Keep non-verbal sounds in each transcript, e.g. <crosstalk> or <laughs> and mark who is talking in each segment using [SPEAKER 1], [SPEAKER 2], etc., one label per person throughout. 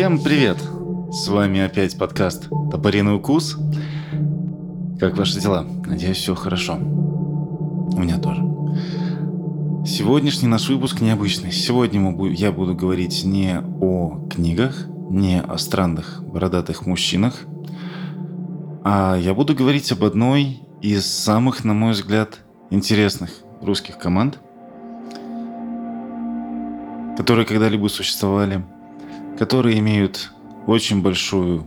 [SPEAKER 1] Всем привет! С вами опять подкаст «Топориный укус». Как ваши дела? Надеюсь, все хорошо. У меня тоже. Сегодняшний наш выпуск необычный. Сегодня я буду говорить не о книгах, не о странных бородатых мужчинах, а я буду говорить об одной из самых, на мой взгляд, интересных русских команд, которые когда-либо существовали, которые имеют очень большую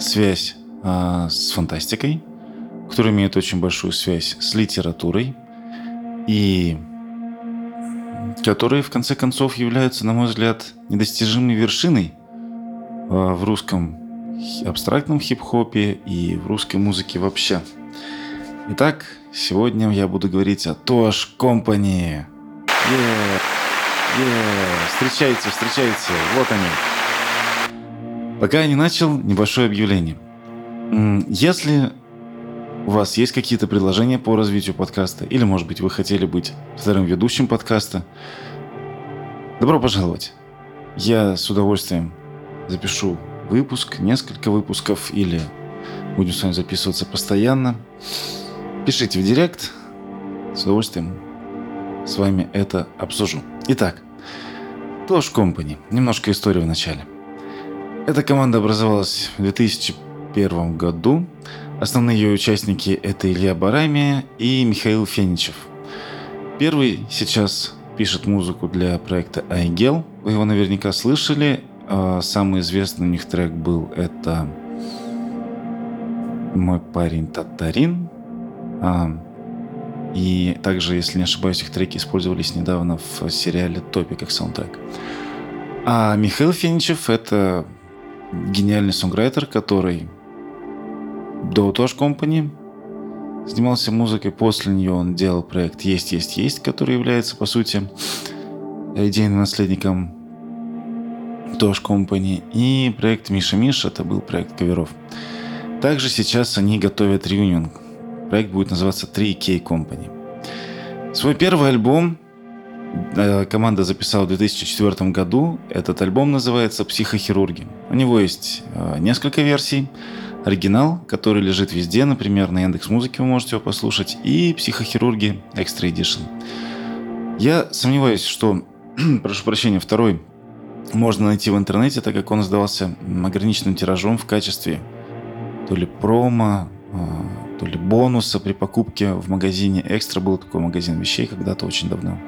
[SPEAKER 1] связь а, с фантастикой, которые имеют очень большую связь с литературой и которые в конце концов являются, на мой взгляд, недостижимой вершиной а, в русском абстрактном хип-хопе и в русской музыке вообще. Итак, сегодня я буду говорить о Тош Компани. Yeah. Yeah. Встречайте, встречайте. Вот они. Пока я не начал, небольшое объявление. Если у вас есть какие-то предложения по развитию подкаста, или, может быть, вы хотели быть вторым ведущим подкаста, добро пожаловать. Я с удовольствием запишу выпуск, несколько выпусков, или будем с вами записываться постоянно. Пишите в директ, с удовольствием с вами это обсужу. Итак, Tosh Company. Немножко истории в начале. Эта команда образовалась в 2001 году. Основные ее участники – это Илья Барамия и Михаил Феничев. Первый сейчас пишет музыку для проекта iGel. Вы его наверняка слышали. А, самый известный у них трек был это «Мой парень Татарин». И также, если не ошибаюсь, их треки использовались недавно в сериале «Топи» как саундтрек. А Михаил Финичев — это гениальный сонграйтер, который до Tosh Company занимался музыкой. После нее он делал проект «Есть, есть, есть», который является, по сути, идейным наследником Tosh Company. И проект «Миша Миша» — это был проект каверов. Также сейчас они готовят реюнион. Проект будет называться 3K Company. Свой первый альбом э, команда записала в 2004 году. Этот альбом называется «Психохирурги». У него есть э, несколько версий. Оригинал, который лежит везде, например, на Яндекс Музыке вы можете его послушать, и «Психохирурги Extra Edition». Я сомневаюсь, что, <clears throat> прошу прощения, второй можно найти в интернете, так как он сдавался ограниченным тиражом в качестве то ли промо, а, то ли бонуса при покупке в магазине Экстра. Был такой магазин вещей когда-то очень давно.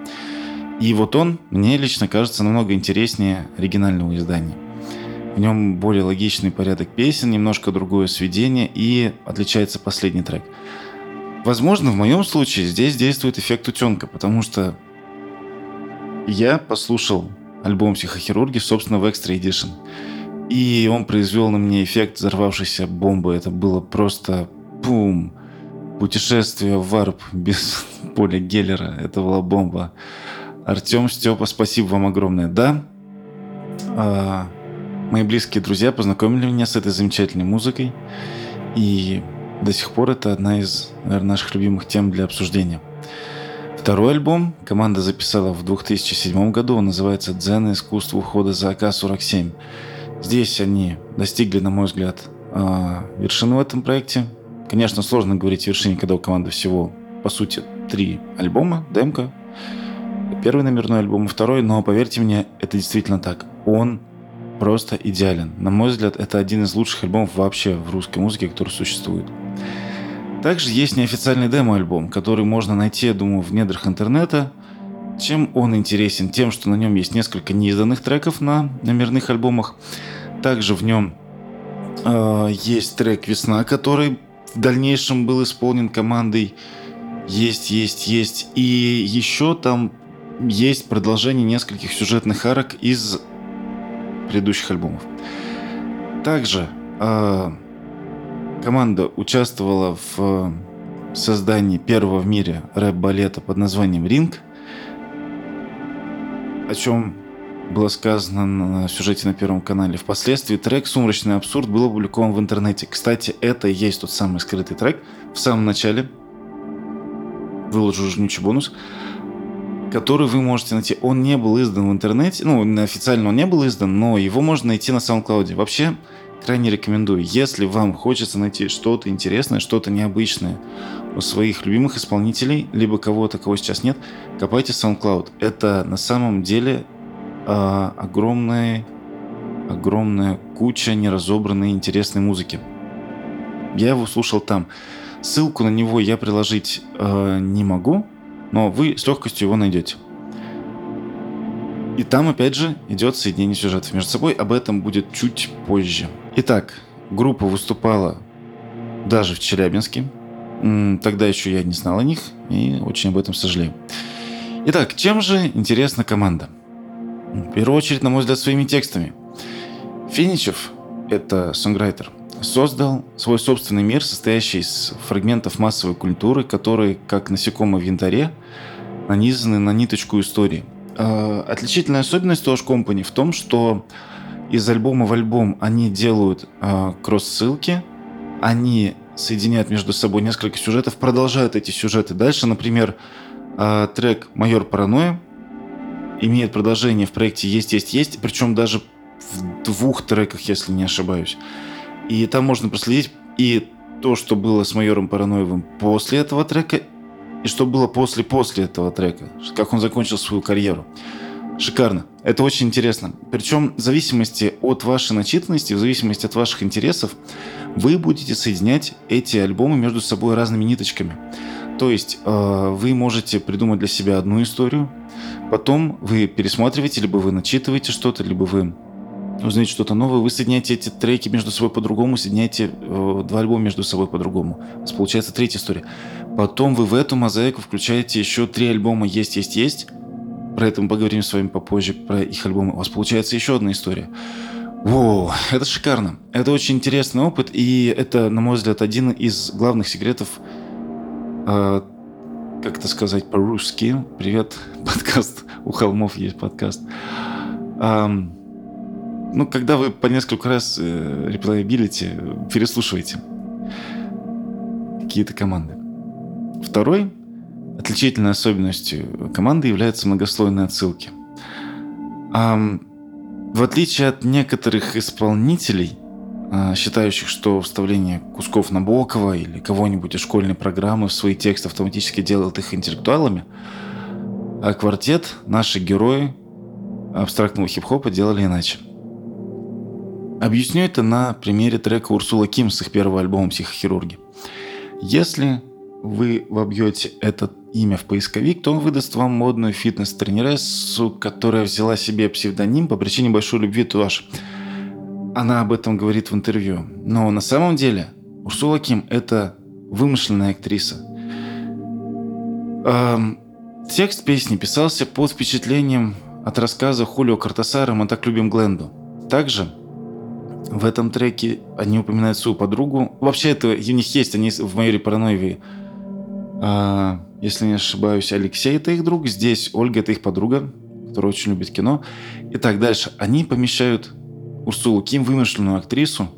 [SPEAKER 1] И вот он, мне лично кажется, намного интереснее оригинального издания. В нем более логичный порядок песен, немножко другое сведение и отличается последний трек. Возможно, в моем случае здесь действует эффект утенка, потому что я послушал альбом «Психохирурги», собственно, в Extra Edition. И он произвел на меня эффект взорвавшейся бомбы. Это было просто пум. Путешествие в варп без <laughs> поля Геллера. Это была бомба. Артем, Степа, спасибо вам огромное. Да, а, мои близкие друзья познакомили меня с этой замечательной музыкой. И до сих пор это одна из, наверное, наших любимых тем для обсуждения. Второй альбом команда записала в 2007 году. Он называется «Дзен. Искусство ухода за АК-47». Здесь они достигли, на мой взгляд, а, вершины в этом проекте. Конечно, сложно говорить о вершине, когда у команды всего, по сути, три альбома, демка. Первый номерной альбом и второй, но поверьте мне, это действительно так. Он просто идеален. На мой взгляд, это один из лучших альбомов вообще в русской музыке, который существует. Также есть неофициальный демо-альбом, который можно найти, я думаю, в недрах интернета. Чем он интересен? Тем, что на нем есть несколько неизданных треков на номерных альбомах. Также в нем э, есть трек «Весна», который в дальнейшем был исполнен командой. Есть, есть, есть. И еще там есть продолжение нескольких сюжетных арок из предыдущих альбомов. Также э, Команда участвовала в создании первого в мире рэп-балета под названием «Ринг», о чем было сказано на сюжете на Первом канале. Впоследствии трек «Сумрачный абсурд» был опубликован в интернете. Кстати, это и есть тот самый скрытый трек. В самом начале выложу жнючий бонус. который вы можете найти. Он не был издан в интернете, ну, официально он не был издан, но его можно найти на SoundCloud. Вообще, крайне рекомендую. Если вам хочется найти что-то интересное, что-то необычное у своих любимых исполнителей, либо кого-то, кого сейчас нет, копайте SoundCloud. Это на самом деле э, огромная, огромная куча неразобранной интересной музыки. Я его слушал там. Ссылку на него я приложить э, не могу, но вы с легкостью его найдете. И там, опять же, идет соединение сюжетов между собой. Об этом будет чуть позже. Итак, группа выступала даже в Челябинске. Тогда еще я не знал о них и очень об этом сожалею. Итак, чем же интересна команда? В первую очередь, на мой взгляд, своими текстами. Финичев, это сонграйтер, создал свой собственный мир, состоящий из фрагментов массовой культуры, которые, как насекомые в янтаре, нанизаны на ниточку истории. А, отличительная особенность Tosh Company в том, что из альбома в альбом они делают э, кросс-ссылки, они соединяют между собой несколько сюжетов, продолжают эти сюжеты дальше. Например, э, трек «Майор Паранойя» имеет продолжение в проекте «Есть, есть, есть», причем даже в двух треках, если не ошибаюсь. И там можно проследить и то, что было с майором Параноевым после этого трека, и что было после-после этого трека, как он закончил свою карьеру. Шикарно. Это очень интересно. Причем в зависимости от вашей начитанности, в зависимости от ваших интересов, вы будете соединять эти альбомы между собой разными ниточками. То есть э, вы можете придумать для себя одну историю, потом вы пересматриваете, либо вы начитываете что-то, либо вы узнаете что-то новое, вы соединяете эти треки между собой по-другому, соединяете э, два альбома между собой по-другому. У вас получается третья история. Потом вы в эту мозаику включаете еще три альбома «Есть, есть, есть», про это мы поговорим с вами попозже, про их альбомы. У вас получается еще одна история. Воу, это шикарно. Это очень интересный опыт, и это, на мой взгляд, один из главных секретов, э, как это сказать по-русски. Привет, <laughs> подкаст. У холмов есть подкаст. Э, ну, когда вы по несколько раз э, реплеябилити, переслушиваете какие-то команды. Второй Отличительной особенностью команды являются многослойные отсылки. А, в отличие от некоторых исполнителей, считающих, что вставление кусков Набокова или кого-нибудь из школьной программы в свои тексты автоматически делает их интеллектуалами, а квартет, наши герои абстрактного хип-хопа делали иначе. Объясню это на примере трека Урсула Ким с их первого альбома «Психохирурги». Если вы вобьете это имя в поисковик, то он выдаст вам модную фитнес-тренерессу, которая взяла себе псевдоним по причине большой любви Туаш. Она об этом говорит в интервью. Но на самом деле Урсула Ким – это вымышленная актриса. Эм, текст песни писался под впечатлением от рассказа Хулио Картасара «Мы так любим Гленду». Также в этом треке они упоминают свою подругу. Вообще это у них есть, они в майоре Параноеве а, если не ошибаюсь, Алексей это их друг, здесь Ольга это их подруга, которая очень любит кино. Итак, дальше. Они помещают Урсулу Ким, вымышленную актрису,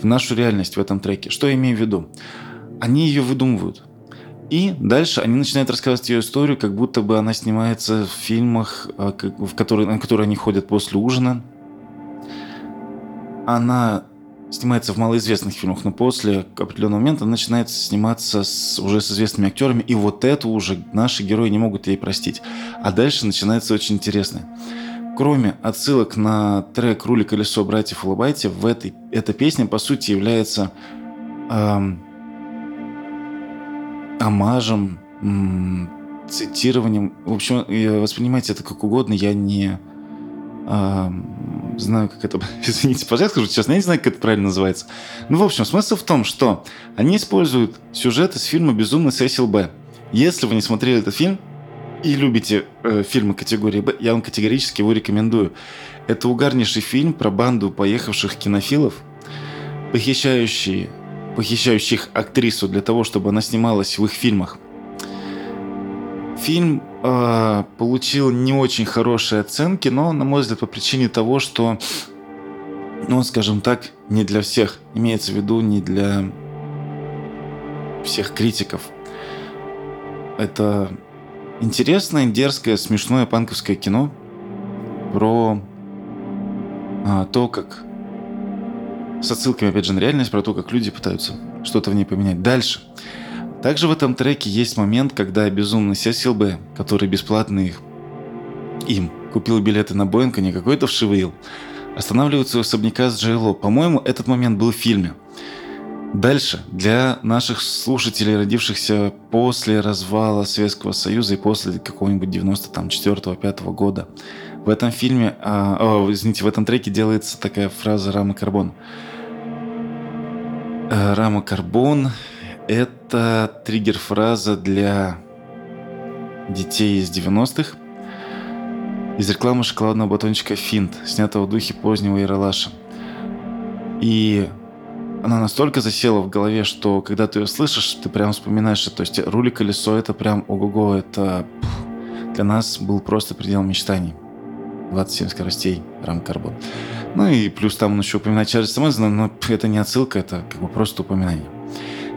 [SPEAKER 1] в нашу реальность в этом треке. Что я имею в виду? Они ее выдумывают. И дальше они начинают рассказывать ее историю, как будто бы она снимается в фильмах, а, в которые, на которые они ходят после ужина. Она снимается в малоизвестных фильмах, но после определенного момента она начинает сниматься с, уже с известными актерами, и вот это уже наши герои не могут ей простить. А дальше начинается очень интересное. Кроме отсылок на трек «Рули колесо братьев Улыбайте», в этой, эта песня, по сути, является эм, омажем, м, цитированием. В общем, воспринимайте это как угодно, я не а, знаю, как это... <laughs> Извините, пожалуйста, скажу честно, я не знаю, как это правильно называется. Ну, в общем, смысл в том, что они используют сюжет из фильма «Безумный Сесил Б». Если вы не смотрели этот фильм и любите э, фильмы категории Б, я вам категорически его рекомендую. Это угарнейший фильм про банду поехавших кинофилов, похищающие, похищающих актрису для того, чтобы она снималась в их фильмах. Фильм э, получил не очень хорошие оценки, но, на мой взгляд, по причине того, что, ну, скажем так, не для всех. Имеется в виду не для всех критиков. Это интересное, дерзкое, смешное панковское кино про а, то, как с отсылками, опять же, на реальность, про то, как люди пытаются что-то в ней поменять. Дальше. Также в этом треке есть момент, когда безумный Сесил Б, который бесплатный им купил билеты на Боинг, а не какой-то вшивил, останавливается у особняка с Джейло. По-моему, этот момент был в фильме. Дальше, для наших слушателей, родившихся после развала Советского Союза и после какого-нибудь 94-5 года, в этом фильме, а, о, извините, в этом треке делается такая фраза Рама Карбон. Э, Рама Карбон – это триггер-фраза для детей из 90-х из рекламы шоколадного батончика «Финт», снятого в духе позднего Яралаша. И она настолько засела в голове, что когда ты ее слышишь, ты прям вспоминаешь, то есть рули колесо это прям ого-го, это для нас был просто предел мечтаний. 27 скоростей рам карбон. Ну и плюс там еще упоминает Чарльза Мэнсона, но это не отсылка, это как бы просто упоминание.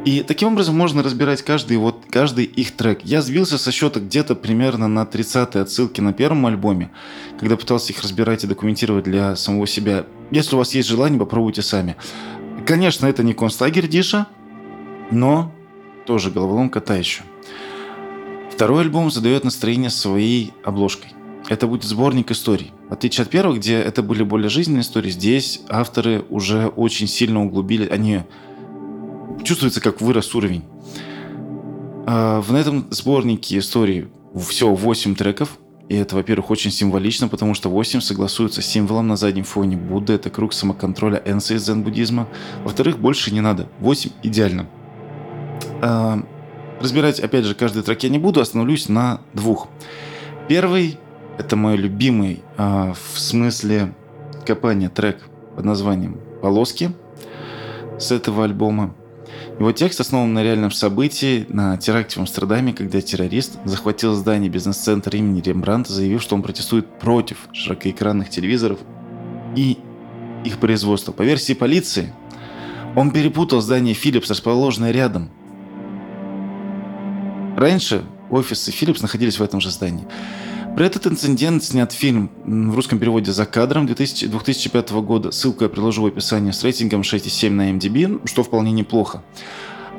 [SPEAKER 1] И таким образом можно разбирать каждый, вот, каждый их трек. Я сбился со счета где-то примерно на 30-й отсылки на первом альбоме, когда пытался их разбирать и документировать для самого себя. Если у вас есть желание, попробуйте сами. Конечно, это не концлагерь Диша, но тоже головоломка та еще. Второй альбом задает настроение своей обложкой. Это будет сборник историй. В отличие от первого, где это были более жизненные истории, здесь авторы уже очень сильно углубили, они чувствуется, как вырос уровень. А, в этом сборнике истории всего 8 треков. И это, во-первых, очень символично, потому что 8 согласуются с символом на заднем фоне Будды. Это круг самоконтроля Энса из дзен-буддизма. Во-вторых, больше не надо. 8 идеально. А, разбирать, опять же, каждый трек я не буду, остановлюсь на двух. Первый это мой любимый а, в смысле копания трек под названием «Полоски» с этого альбома. Его текст основан на реальном событии, на теракте в Амстердаме, когда террорист захватил здание бизнес-центра имени Рембрандта, заявив, что он протестует против широкоэкранных телевизоров и их производства. По версии полиции, он перепутал здание Philips, расположенное рядом. Раньше офисы Philips находились в этом же здании. Про этот инцидент снят фильм в русском переводе «За кадром» 2000, 2005 года. Ссылку я приложу в описании с рейтингом 6,7 на MDB, что вполне неплохо.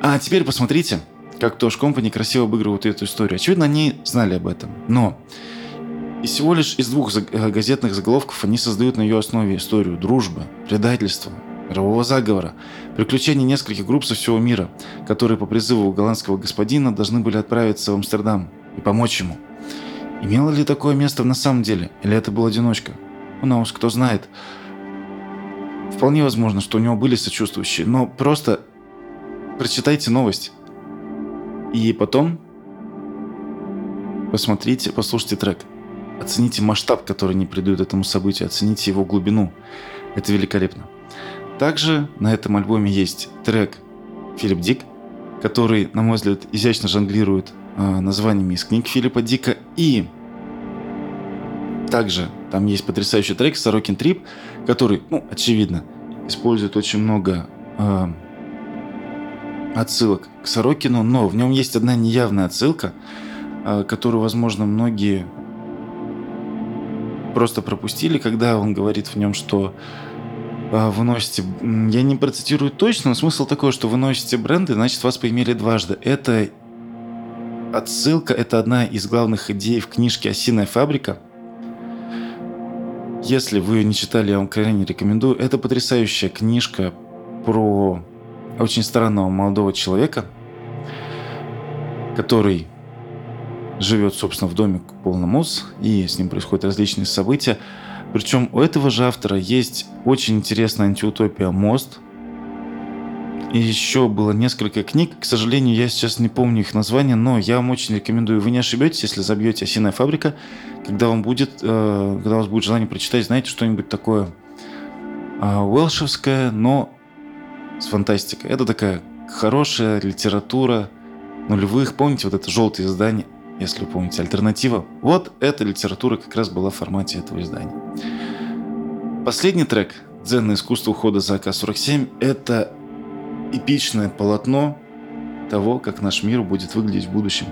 [SPEAKER 1] А теперь посмотрите, как Тош Компани красиво обыгрывают эту историю. Очевидно, они знали об этом. Но и всего лишь из двух э, газетных заголовков они создают на ее основе историю дружбы, предательства, мирового заговора, приключений нескольких групп со всего мира, которые по призыву голландского господина должны были отправиться в Амстердам и помочь ему – Имело ли такое место на самом деле? Или это был одиночка? У нас кто знает. Вполне возможно, что у него были сочувствующие, но просто прочитайте новость. И потом посмотрите, послушайте трек. Оцените масштаб, который не придают этому событию, оцените его глубину. Это великолепно. Также на этом альбоме есть трек Филипп Дик, который, на мой взгляд, изящно жонглирует э, названиями из книг Филиппа Дика. И также там есть потрясающий трек «Сорокин Трип», который, ну, очевидно, использует очень много э, отсылок к Сорокину, но в нем есть одна неявная отсылка, э, которую, возможно, многие просто пропустили, когда он говорит в нем, что э, вы носите... Я не процитирую точно, но смысл такой, что вы носите бренды, значит, вас поимели дважды. Это отсылка, это одна из главных идей в книжке «Осиная фабрика», если вы не читали, я вам крайне рекомендую. Это потрясающая книжка про очень странного молодого человека, который живет, собственно, в доме полном ус, и с ним происходят различные события. Причем у этого же автора есть очень интересная антиутопия «Мост», и еще было несколько книг. К сожалению, я сейчас не помню их названия, но я вам очень рекомендую. Вы не ошибетесь, если забьете «Осиная фабрика», когда вам будет, э, когда у вас будет желание прочитать, знаете, что-нибудь такое э, уэлшевское, но с фантастикой. Это такая хорошая литература нулевых. Помните вот это желтое издание, если вы помните, альтернатива? Вот эта литература как раз была в формате этого издания. Последний трек «Дзенное искусство ухода за АК-47» — это эпичное полотно того, как наш мир будет выглядеть в будущем.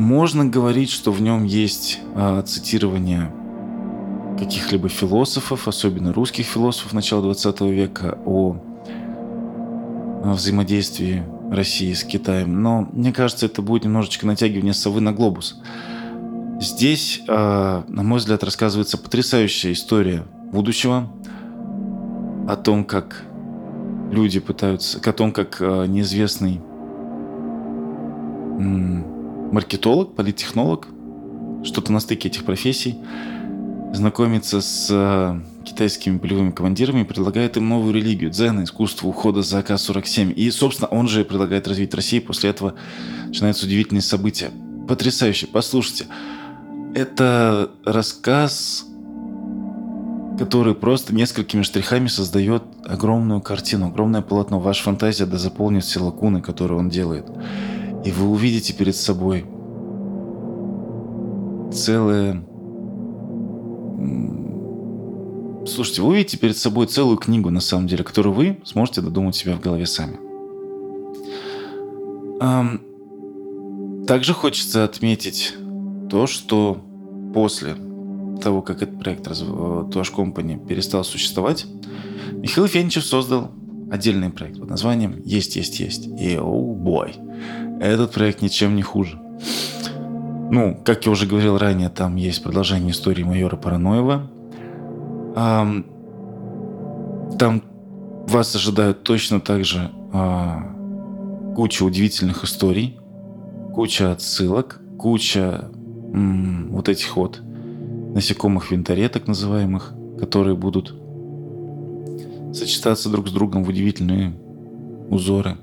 [SPEAKER 1] можно говорить, что в нем есть а, цитирование каких-либо философов, особенно русских философов начала 20 века, о, о взаимодействии России с Китаем. Но мне кажется, это будет немножечко натягивание совы на глобус. Здесь, а, на мой взгляд, рассказывается потрясающая история будущего о том, как люди пытаются, о том, как а, неизвестный маркетолог, политтехнолог, что-то на стыке этих профессий, знакомится с а, китайскими полевыми командирами и предлагает им новую религию, дзен, искусство ухода за АК-47. И, собственно, он же предлагает развить Россию. После этого начинаются удивительные события. Потрясающе. Послушайте. Это рассказ, который просто несколькими штрихами создает огромную картину, огромное полотно. Ваша фантазия да заполнит все лакуны, которые он делает. И вы увидите перед собой целое Слушайте, вы увидите перед собой целую книгу, на самом деле, которую вы сможете додумать себя в голове сами. Также хочется отметить то, что после того, как этот проект Tosh Company перестал существовать, Михаил Феничев создал отдельный проект под названием «Есть, есть, есть». И, oh бой, этот проект ничем не хуже. Ну, как я уже говорил ранее, там есть продолжение истории майора Параноева, там вас ожидают точно так же а, куча удивительных историй, куча отсылок, куча вот этих вот насекомых в называемых, которые будут сочетаться друг с другом в удивительные узоры.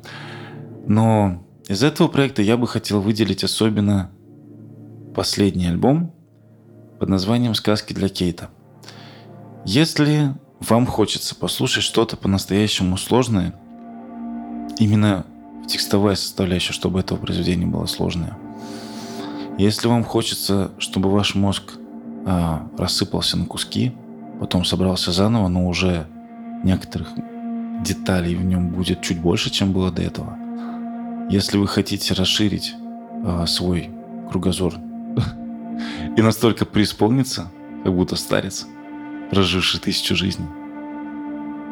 [SPEAKER 1] Но из этого проекта я бы хотел выделить особенно последний альбом под названием «Сказки для Кейта». Если вам хочется послушать что-то по-настоящему сложное, именно текстовая составляющая, чтобы этого произведения было сложное. Если вам хочется, чтобы ваш мозг а, рассыпался на куски, потом собрался заново, но уже некоторых деталей в нем будет чуть больше, чем было до этого. Если вы хотите расширить а, свой кругозор <laughs> и настолько преисполниться, как будто старец, проживший тысячу жизней.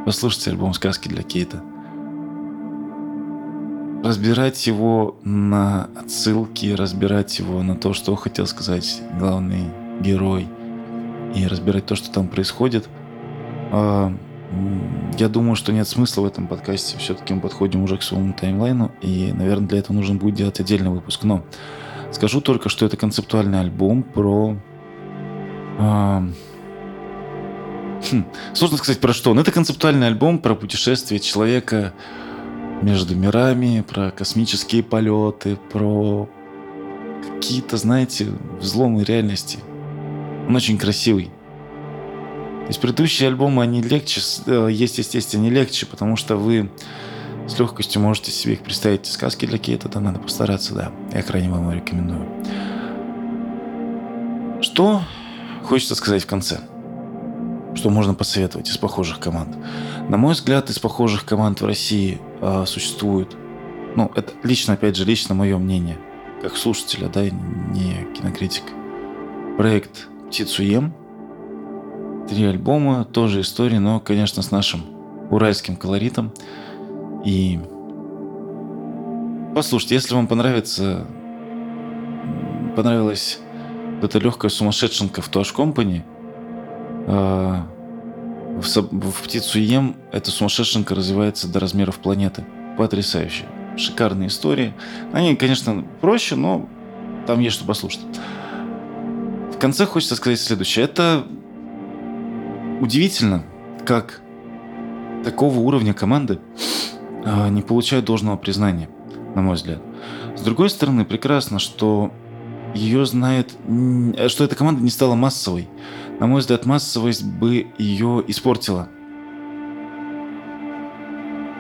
[SPEAKER 1] Послушайте альбом «Сказки для Кейта». Разбирать его на отсылки, разбирать его на то, что хотел сказать главный герой, и разбирать то, что там происходит, а, я думаю, что нет смысла в этом подкасте. Все-таки мы подходим уже к своему таймлайну, и, наверное, для этого нужно будет делать отдельный выпуск. Но скажу только, что это концептуальный альбом про а, <laughs> Хм, сложно сказать про что. Но это концептуальный альбом про путешествие человека между мирами, про космические полеты, про какие-то, знаете, взломы реальности. Он очень красивый. То есть предыдущие альбомы, они легче, э, есть, естественно, не легче, потому что вы с легкостью можете себе их представить. Сказки для Кейта, там надо постараться, да. Я крайне вам рекомендую. Что хочется сказать в конце – что можно посоветовать из похожих команд? На мой взгляд, из похожих команд в России э, существует, ну, это лично, опять же, лично мое мнение, как слушателя, да, не кинокритик. Проект Птицуем. Три альбома, тоже истории, но, конечно, с нашим уральским колоритом. И послушайте, если вам понравится, понравилась эта легкая сумасшедшенка в Туаш Компани – а, в, в птицу ем эта сумасшедшенка развивается до размеров планеты. Потрясающе. Шикарные истории. Они, конечно, проще, но там есть что послушать. Конце хочется сказать следующее. Это удивительно, как такого уровня команды а, не получают должного признания, на мой взгляд. С другой стороны, прекрасно, что ее знает, что эта команда не стала массовой. На мой взгляд, массовость бы ее испортила.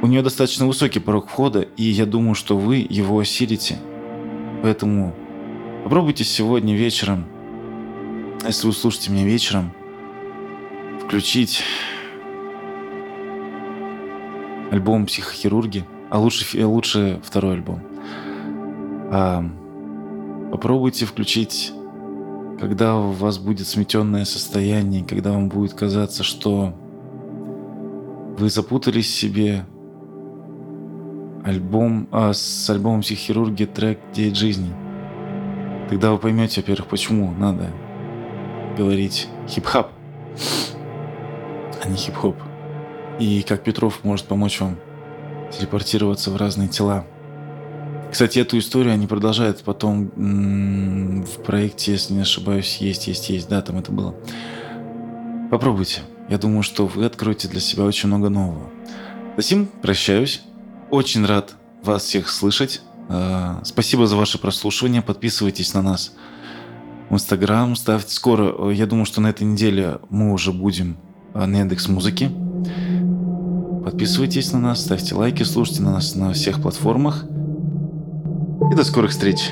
[SPEAKER 1] У нее достаточно высокий порог входа, и я думаю, что вы его осилите. Поэтому попробуйте сегодня вечером, если вы слушаете меня вечером, включить альбом «Психохирурги», а лучше, лучше второй альбом. А, Попробуйте включить, когда у вас будет сметенное состояние, когда вам будет казаться, что вы запутались в себе, альбом, а с альбомом психирургии трек «Девять жизней». Тогда вы поймете, во-первых, почему надо говорить хип-хап, а не хип-хоп. И как Петров может помочь вам телепортироваться в разные тела. Кстати, эту историю они продолжают потом в проекте, если не ошибаюсь, есть, есть, есть, да, там это было. Попробуйте. Я думаю, что вы откроете для себя очень много нового. Затем прощаюсь. Очень рад вас всех слышать. А, спасибо за ваше прослушивание. Подписывайтесь на нас в Инстаграм. Ставьте скоро. Я думаю, что на этой неделе мы уже будем а, на Яндекс Музыки. Подписывайтесь на нас, ставьте лайки, слушайте на нас на всех платформах. И до скорых встреч!